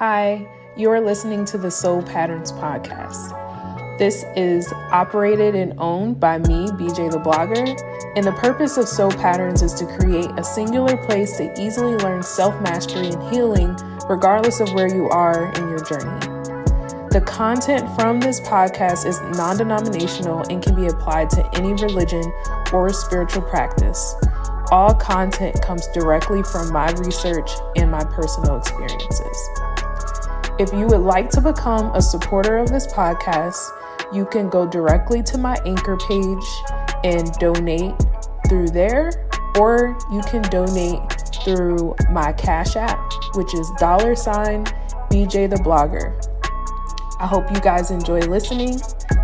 Hi, you are listening to the Soul Patterns Podcast. This is operated and owned by me, BJ the Blogger, and the purpose of Soul Patterns is to create a singular place to easily learn self mastery and healing, regardless of where you are in your journey. The content from this podcast is non denominational and can be applied to any religion or spiritual practice. All content comes directly from my research and my personal experiences. If you would like to become a supporter of this podcast, you can go directly to my anchor page and donate through there, or you can donate through my Cash App, which is dollar sign BJ the Blogger. I hope you guys enjoy listening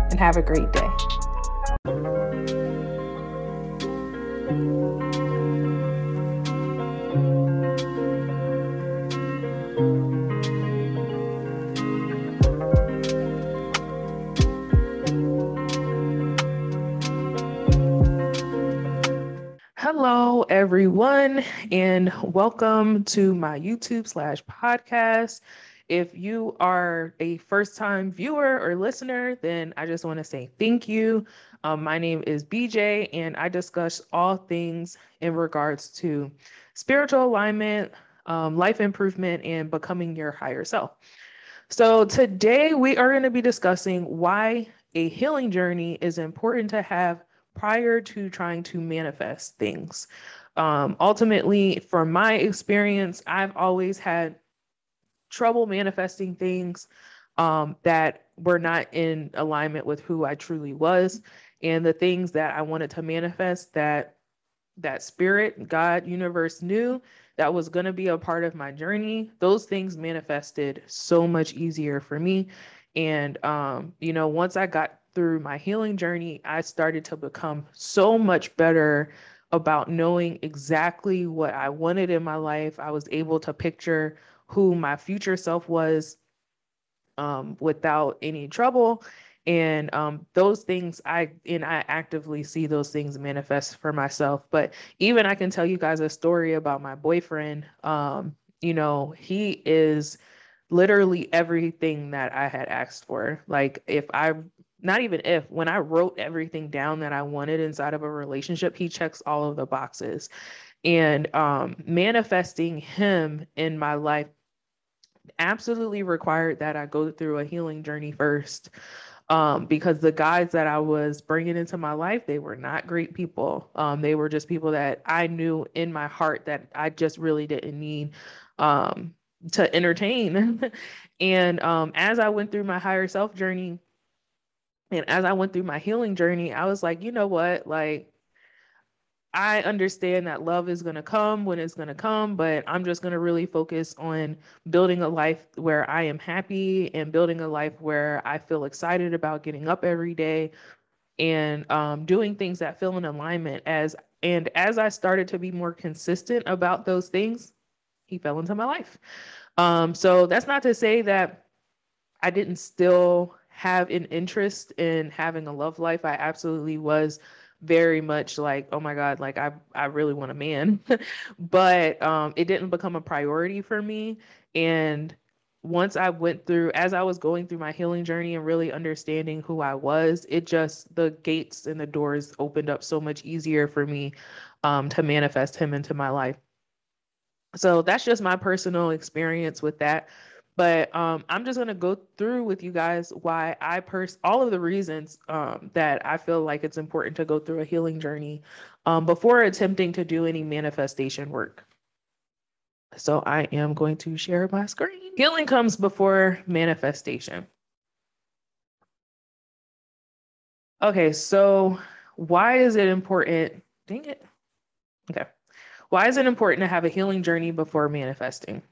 and have a great day. Welcome to my YouTube slash podcast. If you are a first time viewer or listener, then I just want to say thank you. Um, my name is BJ, and I discuss all things in regards to spiritual alignment, um, life improvement, and becoming your higher self. So, today we are going to be discussing why a healing journey is important to have prior to trying to manifest things. Um, ultimately, from my experience, I've always had trouble manifesting things um, that were not in alignment with who I truly was, and the things that I wanted to manifest that that spirit, God, universe knew that was going to be a part of my journey. Those things manifested so much easier for me. And, um, you know, once I got through my healing journey, I started to become so much better about knowing exactly what I wanted in my life. I was able to picture who my future self was um, without any trouble. And um, those things, I and I actively see those things manifest for myself. But even I can tell you guys a story about my boyfriend. Um, you know, he is literally everything that I had asked for. Like if I not even if when I wrote everything down that I wanted inside of a relationship, he checks all of the boxes. And um, manifesting him in my life absolutely required that I go through a healing journey first. Um, because the guys that I was bringing into my life, they were not great people. Um, they were just people that I knew in my heart that I just really didn't need um, to entertain. and um, as I went through my higher self journey, and as I went through my healing journey, I was like, you know what? Like, I understand that love is going to come when it's going to come, but I'm just going to really focus on building a life where I am happy and building a life where I feel excited about getting up every day and um, doing things that feel in alignment. As and as I started to be more consistent about those things, he fell into my life. Um, so that's not to say that I didn't still have an interest in having a love life. I absolutely was very much like, oh my God, like I I really want a man. but um it didn't become a priority for me. And once I went through, as I was going through my healing journey and really understanding who I was, it just the gates and the doors opened up so much easier for me um, to manifest him into my life. So that's just my personal experience with that. But um, I'm just to go through with you guys why I pers all of the reasons um, that I feel like it's important to go through a healing journey um, before attempting to do any manifestation work. So I am going to share my screen. Healing comes before manifestation. Okay, so why is it important? Dang it. Okay. Why is it important to have a healing journey before manifesting?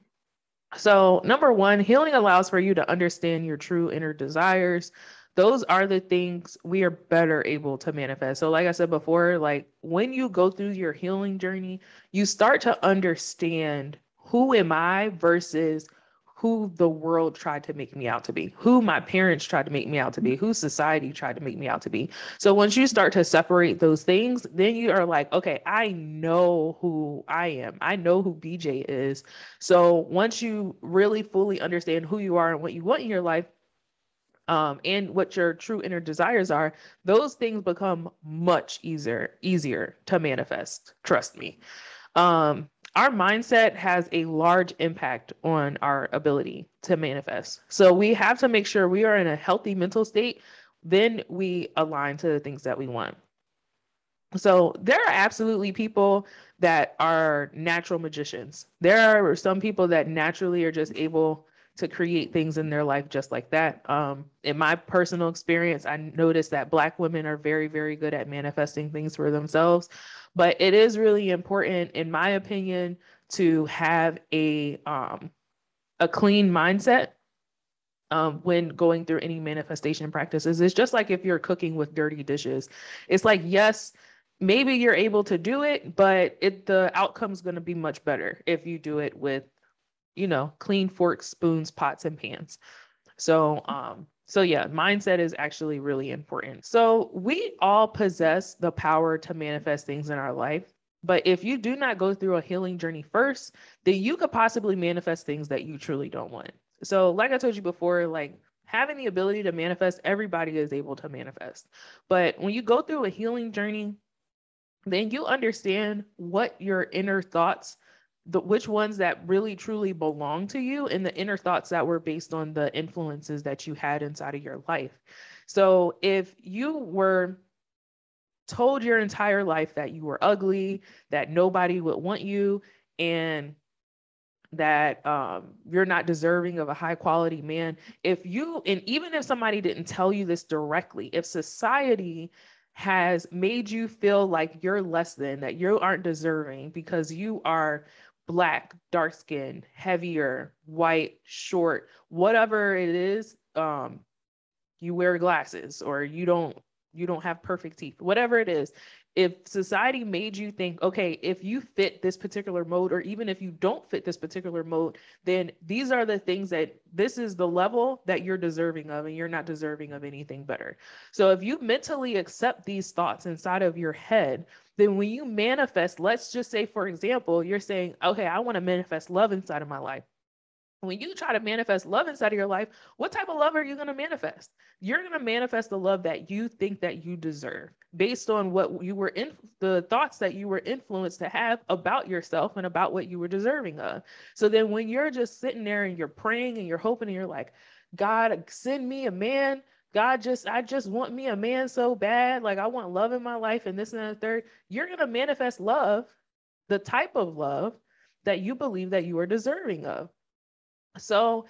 So, number one, healing allows for you to understand your true inner desires. Those are the things we are better able to manifest. So, like I said before, like when you go through your healing journey, you start to understand who am I versus who the world tried to make me out to be, who my parents tried to make me out to be, who society tried to make me out to be. So once you start to separate those things, then you are like, okay, I know who I am. I know who BJ is. So once you really fully understand who you are and what you want in your life, um, and what your true inner desires are, those things become much easier easier to manifest. Trust me. Um, our mindset has a large impact on our ability to manifest. So we have to make sure we are in a healthy mental state. Then we align to the things that we want. So there are absolutely people that are natural magicians. There are some people that naturally are just able to create things in their life just like that. Um, in my personal experience, I noticed that Black women are very, very good at manifesting things for themselves. But it is really important, in my opinion, to have a um, a clean mindset um, when going through any manifestation practices. It's just like if you're cooking with dirty dishes. It's like yes, maybe you're able to do it, but it the outcome's going to be much better if you do it with you know, clean forks, spoons, pots, and pans. So, um, so yeah, mindset is actually really important. So we all possess the power to manifest things in our life. But if you do not go through a healing journey first, then you could possibly manifest things that you truly don't want. So, like I told you before, like having the ability to manifest, everybody is able to manifest. But when you go through a healing journey, then you understand what your inner thoughts the which ones that really truly belong to you and the inner thoughts that were based on the influences that you had inside of your life. So if you were told your entire life that you were ugly, that nobody would want you, and that um, you're not deserving of a high quality man. If you, and even if somebody didn't tell you this directly, if society has made you feel like you're less than, that you aren't deserving because you are black, dark skin, heavier, white, short, whatever it is, um, you wear glasses or you don't you don't have perfect teeth, whatever it is. If society made you think, okay, if you fit this particular mode, or even if you don't fit this particular mode, then these are the things that this is the level that you're deserving of, and you're not deserving of anything better. So if you mentally accept these thoughts inside of your head, then when you manifest, let's just say, for example, you're saying, okay, I want to manifest love inside of my life. When you try to manifest love inside of your life, what type of love are you going to manifest? You're going to manifest the love that you think that you deserve based on what you were in the thoughts that you were influenced to have about yourself and about what you were deserving of. So then when you're just sitting there and you're praying and you're hoping and you're like, God, send me a man God just, I just want me a man so bad. Like I want love in my life and this and that third. You're going to manifest love, the type of love that you believe that you are deserving of. So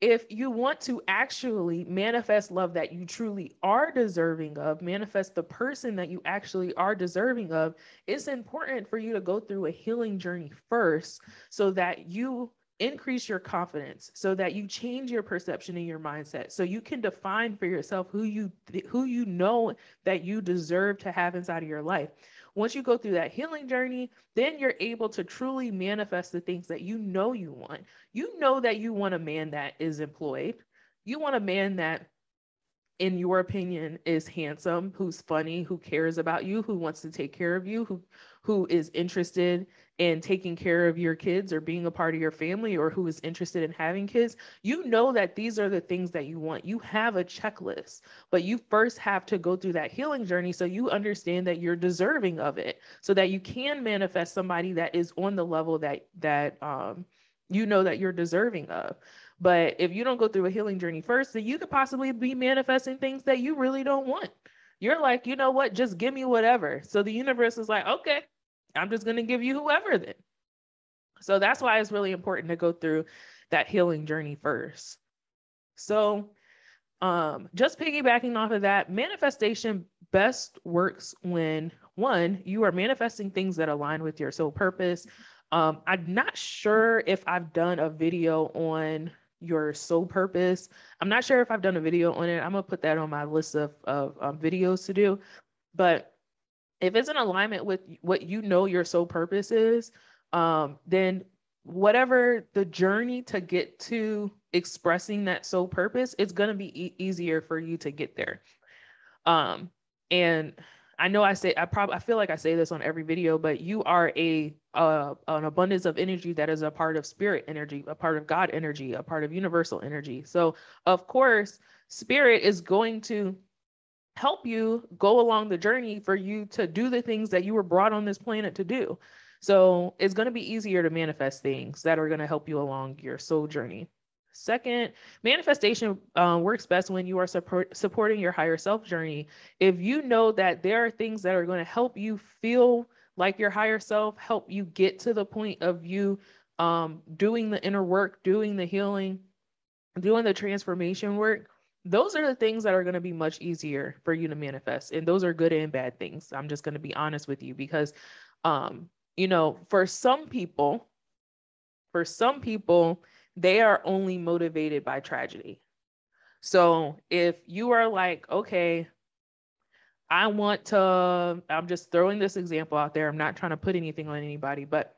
if you want to actually manifest love that you truly are deserving of, manifest the person that you actually are deserving of, it's important for you to go through a healing journey first so that you increase your confidence so that you change your perception and your mindset so you can define for yourself who you who you know that you deserve to have inside of your life once you go through that healing journey then you're able to truly manifest the things that you know you want. You know that you want a man that is employed. You want a man that in your opinion is handsome who's funny who cares about you who wants to take care of you who who is interested in taking care of your kids or being a part of your family or who is interested in having kids, you know that these are the things that you want. You have a checklist, but you first have to go through that healing journey so you understand that you're deserving of it so that you can manifest somebody that is on the level that that um you know that you're deserving of. But if you don't go through a healing journey first, then you could possibly be manifesting things that you really don't want. You're like, you know what? Just give me whatever. So the universe is like, okay, I'm just going to give you whoever then. So that's why it's really important to go through that healing journey first. So, um, just piggybacking off of that, manifestation best works when one, you are manifesting things that align with your soul purpose. Um, I'm not sure if I've done a video on your soul purpose. I'm not sure if I've done a video on it. I'm gonna put that on my list of, of um, videos to do. But if it's in alignment with what you know your soul purpose is, um, then whatever the journey to get to expressing that soul purpose, it's going to be e- easier for you to get there. Um, and I know I say I probably I feel like I say this on every video, but you are a uh, an abundance of energy that is a part of spirit energy, a part of God energy, a part of universal energy. So of course, spirit is going to help you go along the journey for you to do the things that you were brought on this planet to do. So it's going to be easier to manifest things that are going to help you along your soul journey. Second, manifestation uh, works best when you are support, supporting your higher self journey. If you know that there are things that are going to help you feel like your higher self, help you get to the point of you um, doing the inner work, doing the healing, doing the transformation work, those are the things that are going to be much easier for you to manifest. And those are good and bad things. I'm just going to be honest with you because, um, you know, for some people, for some people, they are only motivated by tragedy. So if you are like, okay, I want to, I'm just throwing this example out there. I'm not trying to put anything on anybody, but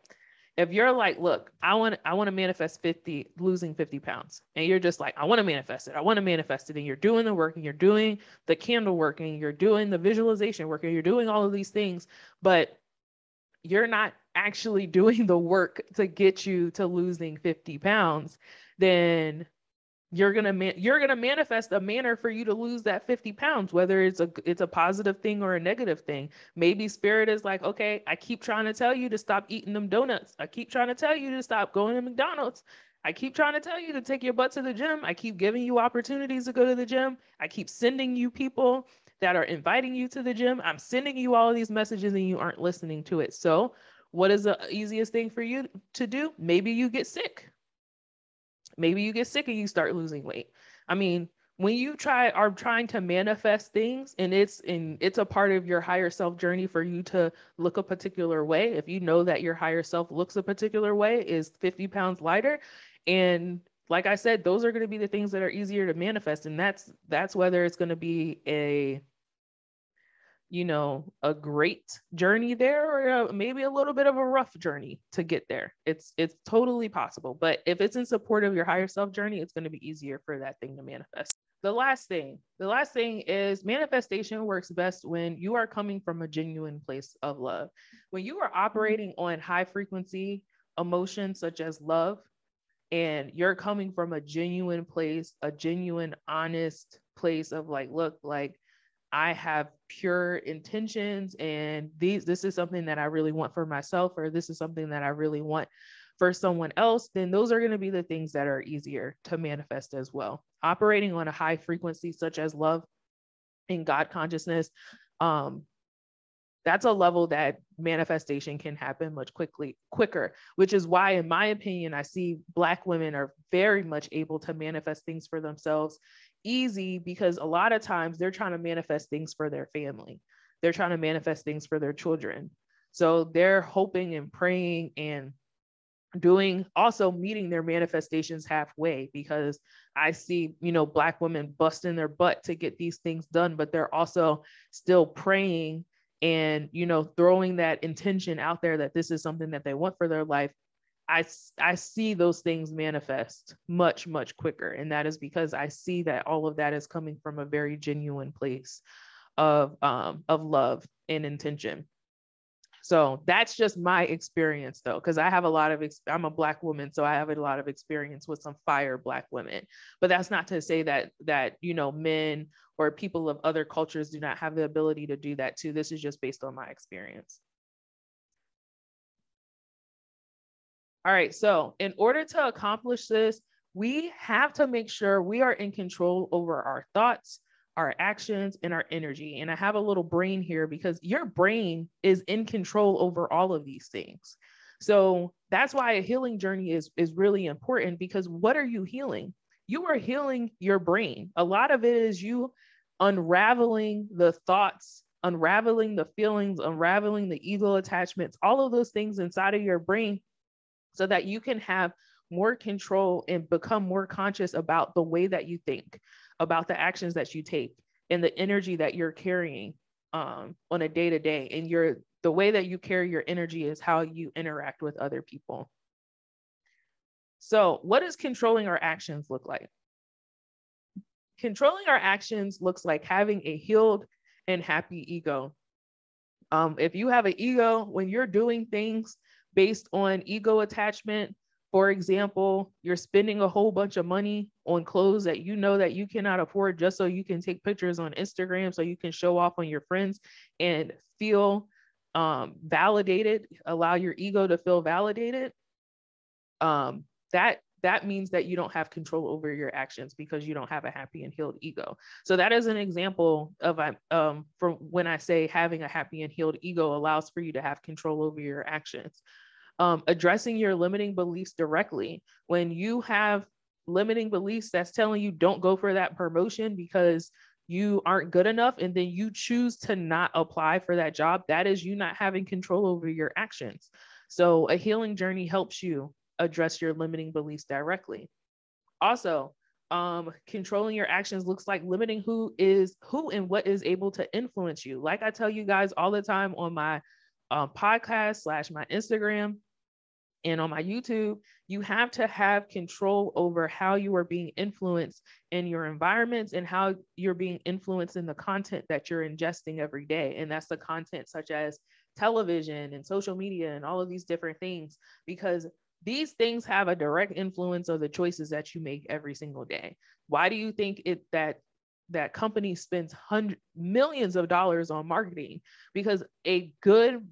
if you're like, look, I want I want to manifest 50, losing 50 pounds, and you're just like, I want to manifest it, I want to manifest it, and you're doing the work and you're doing the candle work and you're doing the visualization work and you're doing all of these things, but you're not actually doing the work to get you to losing 50 pounds, then you're gonna man- you're gonna manifest a manner for you to lose that 50 pounds whether it's a it's a positive thing or a negative thing. Maybe spirit is like okay i keep trying to tell you to stop eating them donuts. I keep trying to tell you to stop going to mcdonald's. I keep trying to tell you to take your butt to the gym. I keep giving you opportunities to go to the gym. I keep sending you people that are inviting you to the gym. I'm sending you all of these messages and you aren't listening to it. So what is the easiest thing for you to do? Maybe you get sick maybe you get sick and you start losing weight. I mean when you try are trying to manifest things and it's in it's a part of your higher self journey for you to look a particular way if you know that your higher self looks a particular way is 50 pounds lighter. And like i said those are going to be the things that are easier to manifest. And that's that's whether it's going to be a you know, a great journey there or uh, maybe a little bit of a rough journey to get there. It's it's totally possible. But if it's in support of your higher self journey, it's going to be easier for that thing to manifest. The last thing, the last thing is manifestation works best when you are coming from a genuine place of love. When you are operating on high frequency emotions such as love and you're coming from a genuine place, a genuine honest place of like look, like I have pure intentions and these this is something that I really want for myself or this is something that I really want for someone else, then those are going to be the things that are easier to manifest as well. Operating on a high frequency such as love and God consciousness, um, that's a level that manifestation can happen much quickly quicker which is why in my opinion i see black women are very much able to manifest things for themselves easy because a lot of times they're trying to manifest things for their family. They're trying to manifest things for their children. So they're hoping and praying and doing also meeting their manifestations halfway because I see, you know, black women busting their butt to get these things done, but they're also still praying and, you know, throwing that intention out there that this is something that they want for their life I, I see those things manifest much, much quicker. And that is because I see that all of that is coming from a very genuine place of, um, of love and intention. So that's just my experience though, because I have a lot of, I'm a black woman, so I have a lot of experience with some fire black women. But that's not to say that, that, you know, men or people of other cultures do not have the ability to do that too. This is just based on my experience. All right, so in order to accomplish this, we have to make sure we are in control over our thoughts, our actions, and our energy. And I have a little brain here because your brain is in control over all of these things. So that's why a healing journey is, is really important because what are you healing? You are healing your brain. A lot of it is you unraveling the thoughts, unraveling the feelings, unraveling the ego attachments, all of those things inside of your brain so that you can have more control and become more conscious about the way that you think, about the actions that you take, and the energy that you're carrying um, on a day to day. And your the way that you carry your energy is how you interact with other people. So, what does controlling our actions look like? Controlling our actions looks like having a healed and happy ego. Um, if you have an ego, when you're doing things based on ego attachment, for example, you're spending a whole bunch of money on clothes that you know that you cannot afford just so you can take pictures on Instagram so you can show off on your friends and feel um, validated, allow your ego to feel validated. Um, that that means that you don't have control over your actions because you don't have a happy and healed ego. So that is an example of um, from when I say having a happy and healed ego allows for you to have control over your actions um, addressing your limiting beliefs directly. When you have limiting beliefs that's telling you don't go for that promotion because you aren't good enough and then you choose to not apply for that job, that is you not having control over your actions. So a healing journey helps you address your limiting beliefs directly. Also, um, controlling your actions looks like limiting who is who and what is able to influence you. Like I tell you guys all the time on my um, podcast slash my Instagram and on my YouTube, you have to have control over how you are being influenced in your environments and how you're being influenced in the content that you're ingesting every day. And that's the content such as television and social media and all of these different things, because these things have a direct influence of the choices that you make every single day. Why do you think it that that company spends hundreds millions of dollars on marketing? Because a good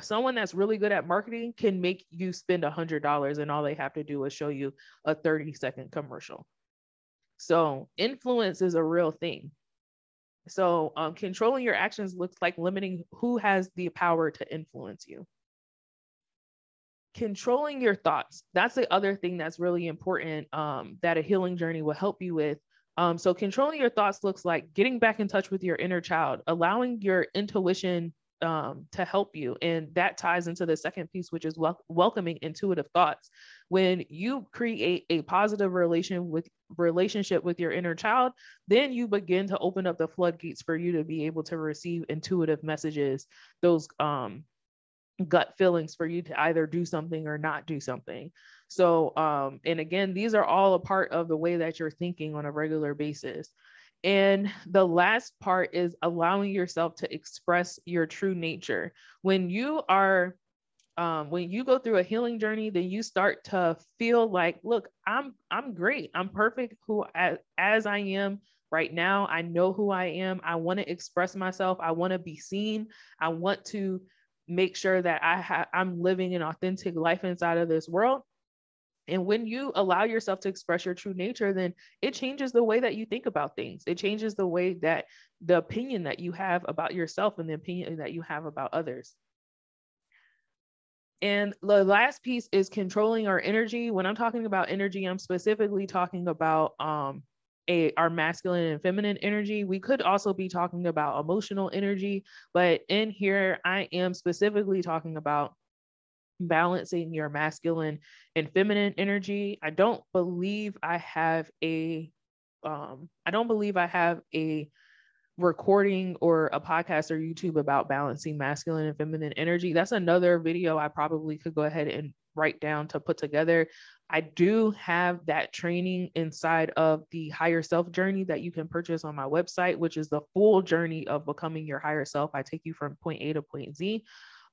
someone that's really good at marketing can make you spend a hundred dollars and all they have to do is show you a 30 second commercial so influence is a real thing so um, controlling your actions looks like limiting who has the power to influence you controlling your thoughts that's the other thing that's really important um, that a healing journey will help you with um, so controlling your thoughts looks like getting back in touch with your inner child allowing your intuition um, to help you. And that ties into the second piece, which is wel- welcoming intuitive thoughts. When you create a positive relation with relationship with your inner child, then you begin to open up the floodgates for you to be able to receive intuitive messages, those um, gut feelings for you to either do something or not do something. So, um, and again, these are all a part of the way that you're thinking on a regular basis. And the last part is allowing yourself to express your true nature. When you are um, when you go through a healing journey, then you start to feel like, look, I'm I'm great. I'm perfect who as, as I am right now. I know who I am. I want to express myself. I want to be seen. I want to make sure that I ha- I'm living an authentic life inside of this world. And when you allow yourself to express your true nature, then it changes the way that you think about things. It changes the way that the opinion that you have about yourself and the opinion that you have about others. And the last piece is controlling our energy. When I'm talking about energy, I'm specifically talking about um, a our masculine and feminine energy. We could also be talking about emotional energy, but in here I am specifically talking about balancing your masculine and feminine energy. I don't believe I have a um I don't believe I have a recording or a podcast or YouTube about balancing masculine and feminine energy. That's another video I probably could go ahead and write down to put together. I do have that training inside of the higher self journey that you can purchase on my website, which is the full journey of becoming your higher self. I take you from point A to point Z.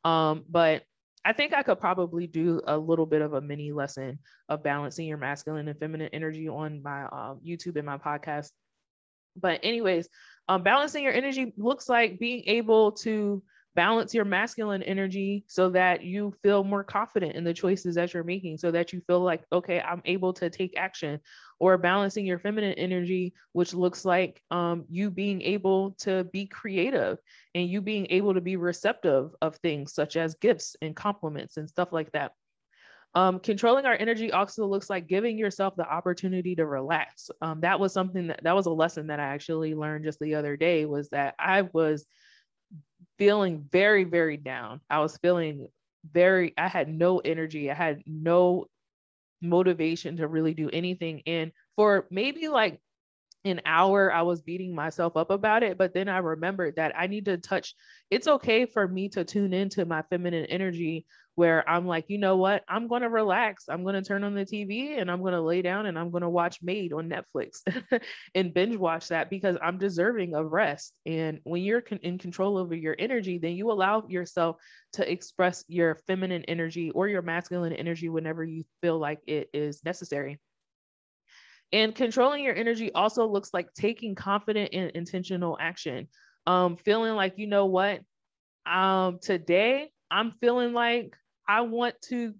Um, but I think I could probably do a little bit of a mini lesson of balancing your masculine and feminine energy on my uh, YouTube and my podcast. But, anyways, um, balancing your energy looks like being able to balance your masculine energy so that you feel more confident in the choices that you're making so that you feel like okay i'm able to take action or balancing your feminine energy which looks like um, you being able to be creative and you being able to be receptive of things such as gifts and compliments and stuff like that um, controlling our energy also looks like giving yourself the opportunity to relax. Um, that was something that that was a lesson that I actually learned just the other day was that I was feeling very, very down. I was feeling very, I had no energy. I had no motivation to really do anything. And for maybe like an hour I was beating myself up about it, but then I remembered that I need to touch. It's okay for me to tune into my feminine energy where I'm like, you know what? I'm going to relax. I'm going to turn on the TV and I'm going to lay down and I'm going to watch Maid on Netflix and binge watch that because I'm deserving of rest. And when you're in control over your energy, then you allow yourself to express your feminine energy or your masculine energy whenever you feel like it is necessary. And controlling your energy also looks like taking confident and intentional action. Um, feeling like, you know what, um, today I'm feeling like I want to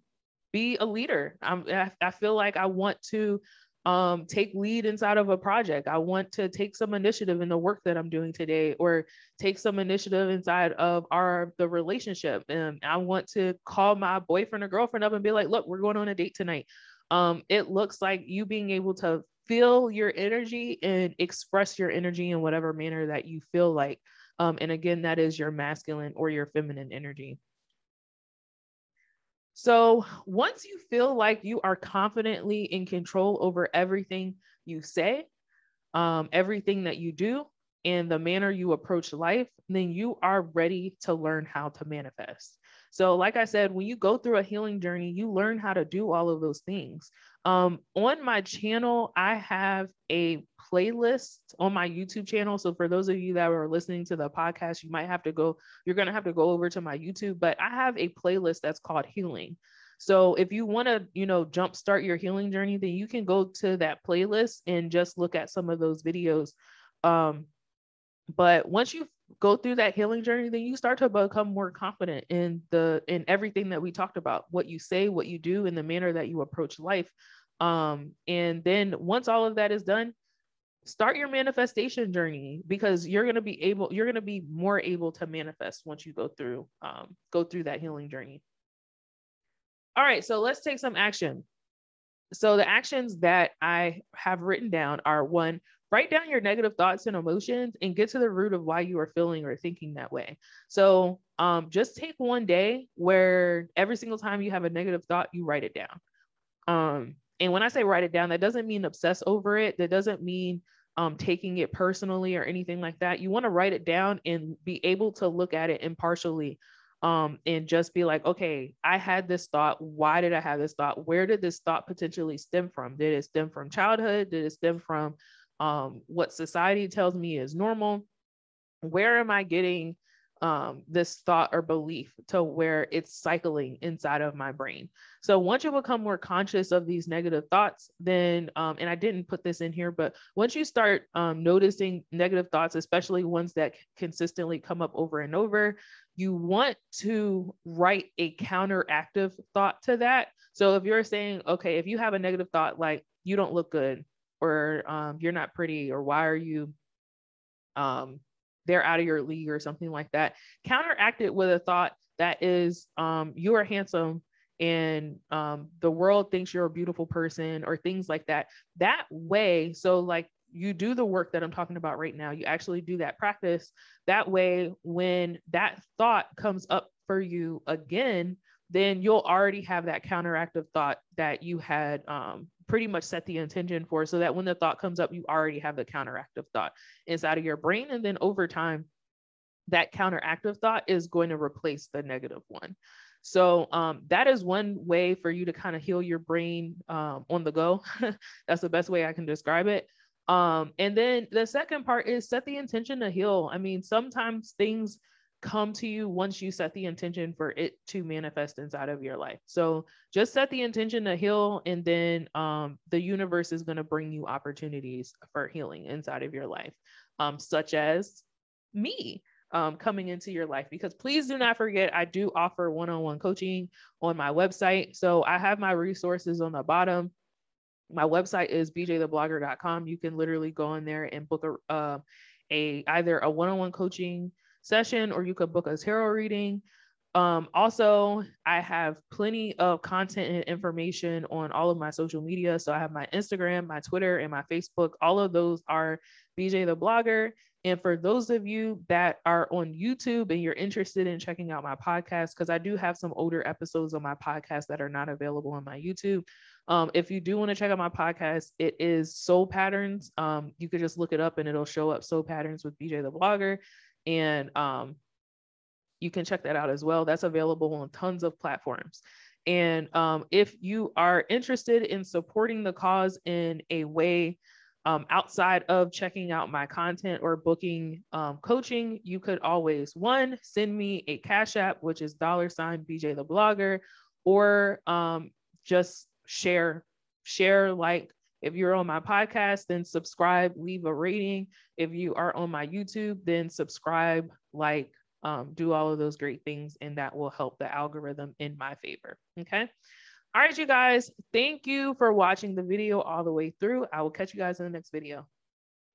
be a leader. I'm, I, I feel like I want to um, take lead inside of a project. I want to take some initiative in the work that I'm doing today, or take some initiative inside of our the relationship. And I want to call my boyfriend or girlfriend up and be like, "Look, we're going on a date tonight." Um, it looks like you being able to feel your energy and express your energy in whatever manner that you feel like. Um, and again, that is your masculine or your feminine energy. So once you feel like you are confidently in control over everything you say, um, everything that you do, and the manner you approach life, then you are ready to learn how to manifest. So, like I said, when you go through a healing journey, you learn how to do all of those things. Um, on my channel, I have a playlist on my YouTube channel. So, for those of you that are listening to the podcast, you might have to go, you're going to have to go over to my YouTube, but I have a playlist that's called Healing. So if you want to, you know, jumpstart your healing journey, then you can go to that playlist and just look at some of those videos. Um, but once you go through that healing journey then you start to become more confident in the in everything that we talked about what you say what you do in the manner that you approach life. Um and then once all of that is done start your manifestation journey because you're going to be able you're going to be more able to manifest once you go through um go through that healing journey. All right so let's take some action. So the actions that i have written down are one write down your negative thoughts and emotions and get to the root of why you are feeling or thinking that way. So um, just take one day where every single time you have a negative thought, you write it down. Um, and when I say write it down, that doesn't mean obsess over it. That doesn't mean um, taking it personally or anything like that. You want to write it down and be able to look at it impartially um, and just be like, okay, I had this thought. Why did I have this thought? Where did this thought potentially stem from? Did it stem from childhood? Did it stem from um, what society tells me is normal. Where am I getting um, this thought or belief to where it's cycling inside of my brain? So once you become more conscious of these negative thoughts, then, um, and I didn't put this in here, but once you start um, noticing negative thoughts, especially ones that consistently come up over and over, you want to write a counteractive thought to that. So if you're saying, okay, if you have a negative thought like, you don't look good, or um, you're not pretty or why are you um, they're out of your league or something like that counteract it with a thought that is um, you are handsome and um, the world thinks you're a beautiful person or things like that. That way so like you do the work that i'm talking about right now you actually do that practice that way when that thought comes up for you again then you'll already have that counteractive thought that you had um, pretty much set the intention for so that when the thought comes up, you already have the counteractive thought inside of your brain. And then over time, that counteractive thought is going to replace the negative one. So um, that is one way for you to kind of heal your brain um, on the go. That's the best way I can describe it. Um, and then the second part is set the intention to heal. I mean, sometimes things come to you once you set the intention for it to manifest inside of your life. So just set the intention to heal, and then um, the universe is going to bring you opportunities for healing inside of your life, um, such as me. Um, coming into your life because please do not forget I do offer one-on-one coaching on my website. So I have my resources on the bottom. My website is bjtheblogger.com. You can literally go in there and book a, uh, a either a one-on-one coaching session or you could book a tarot reading. Um, also, I have plenty of content and information on all of my social media. So I have my Instagram, my Twitter, and my Facebook. All of those are BJ the Blogger. And for those of you that are on YouTube and you're interested in checking out my podcast, because I do have some older episodes on my podcast that are not available on my YouTube, Um, if you do want to check out my podcast, it is Soul Patterns. Um, you could just look it up and it'll show up Soul Patterns with BJ the blogger. And um, you can check that out as well. That's available on tons of platforms. And um, if you are interested in supporting the cause in a way um, outside of checking out my content or booking um, coaching, you could always one send me a cash app, which is dollar sign BJ the blogger, or um, just share, share like if you're on my podcast, then subscribe, leave a rating. If you are on my YouTube, then subscribe, like, um, do all of those great things, and that will help the algorithm in my favor. Okay. All right, you guys, thank you for watching the video all the way through. I will catch you guys in the next video.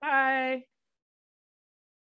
Bye.